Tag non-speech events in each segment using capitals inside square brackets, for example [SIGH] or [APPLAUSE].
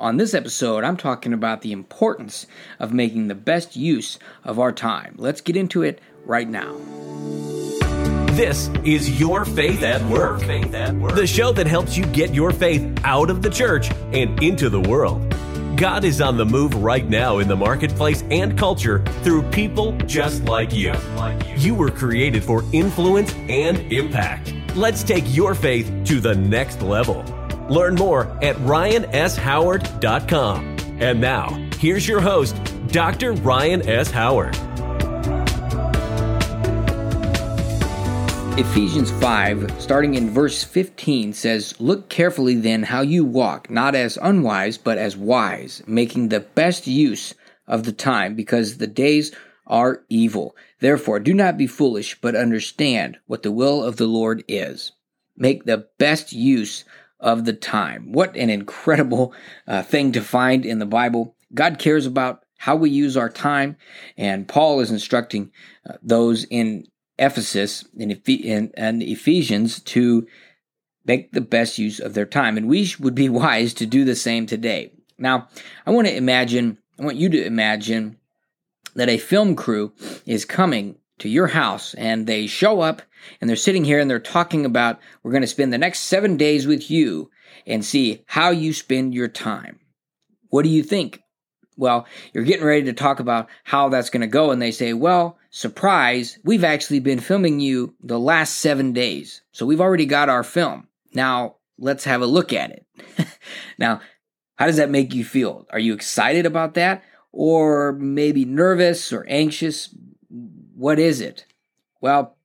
On this episode, I'm talking about the importance of making the best use of our time. Let's get into it right now. This is Your Faith at Work, the show that helps you get your faith out of the church and into the world. God is on the move right now in the marketplace and culture through people just like you. You were created for influence and impact. Let's take your faith to the next level. Learn more at ryanshoward.com. And now, here's your host, Dr. Ryan S. Howard. Ephesians 5, starting in verse 15, says, Look carefully then how you walk, not as unwise, but as wise, making the best use of the time, because the days are evil. Therefore, do not be foolish, but understand what the will of the Lord is. Make the best use of the time. What an incredible uh, thing to find in the Bible. God cares about how we use our time, and Paul is instructing uh, those in Ephesus and in, in, Ephesians to make the best use of their time. And we would be [LAUGHS] wise to do the same today. Now, I want to imagine, I want you to imagine that a film crew is coming to your house and they show up and they're sitting here and they're talking about we're going to spend the next seven days with you and see how you spend your time. What do you think? Well, you're getting ready to talk about how that's going to go, and they say, Well, surprise, we've actually been filming you the last seven days. So we've already got our film. Now, let's have a look at it. [LAUGHS] now, how does that make you feel? Are you excited about that? Or maybe nervous or anxious? What is it? Well,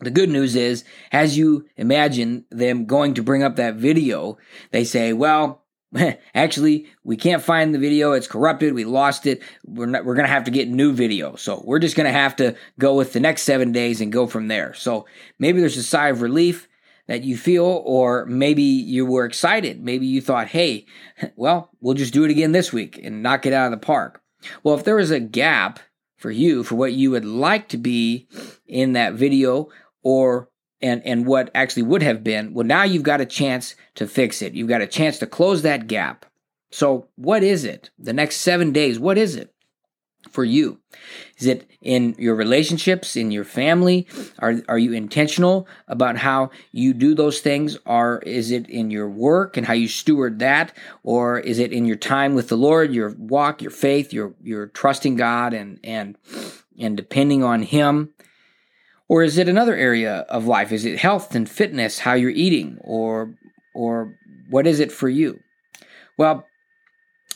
the good news is, as you imagine them going to bring up that video, they say, well, [LAUGHS] actually, we can't find the video. It's corrupted. We lost it. We're we're going to have to get new video. So we're just going to have to go with the next seven days and go from there. So maybe there's a sigh of relief that you feel, or maybe you were excited. Maybe you thought, hey, [LAUGHS] well, we'll just do it again this week and knock it out of the park. Well, if there was a gap for you for what you would like to be in that video or and and what actually would have been. Well now you've got a chance to fix it. You've got a chance to close that gap. So what is it? The next 7 days what is it for you? Is it in your relationships in your family? Are are you intentional about how you do those things? Or is it in your work and how you steward that? Or is it in your time with the lord your walk your faith your your trusting god and and and depending on him? Or is it another area of life? Is it health and fitness how you're eating? Or or what is it for you? Well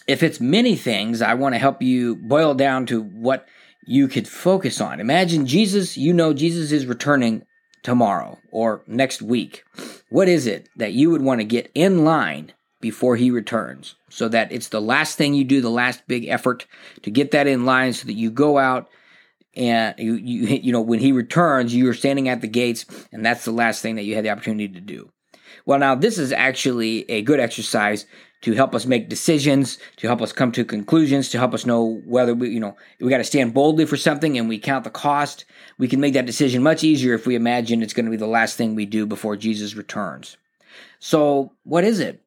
if it's many things, I want to help you boil down to what you could focus on. Imagine Jesus, you know Jesus is returning tomorrow or next week. What is it that you would want to get in line before he returns so that it's the last thing you do, the last big effort to get that in line so that you go out and you, you, you know, when he returns, you're standing at the gates and that's the last thing that you had the opportunity to do. Well, now this is actually a good exercise to help us make decisions, to help us come to conclusions, to help us know whether we, you know, we got to stand boldly for something and we count the cost. We can make that decision much easier if we imagine it's going to be the last thing we do before Jesus returns. So, what is it?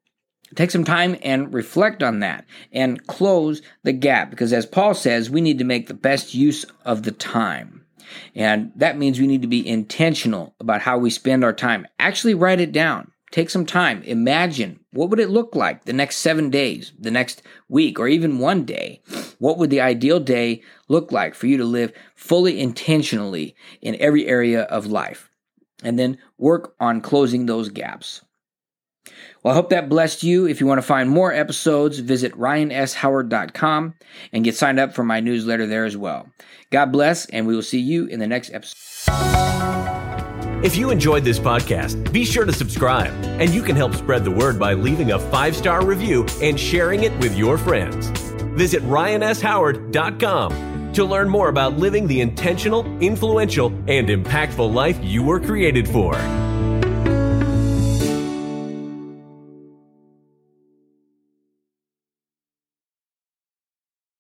Take some time and reflect on that and close the gap because, as Paul says, we need to make the best use of the time. And that means we need to be intentional about how we spend our time. Actually, write it down. Take some time. Imagine what would it look like the next seven days, the next week, or even one day? What would the ideal day look like for you to live fully intentionally in every area of life? And then work on closing those gaps. Well, I hope that blessed you. If you want to find more episodes, visit ryanshoward.com and get signed up for my newsletter there as well. God bless, and we will see you in the next episode. If you enjoyed this podcast, be sure to subscribe, and you can help spread the word by leaving a five star review and sharing it with your friends. Visit ryanshoward.com to learn more about living the intentional, influential, and impactful life you were created for.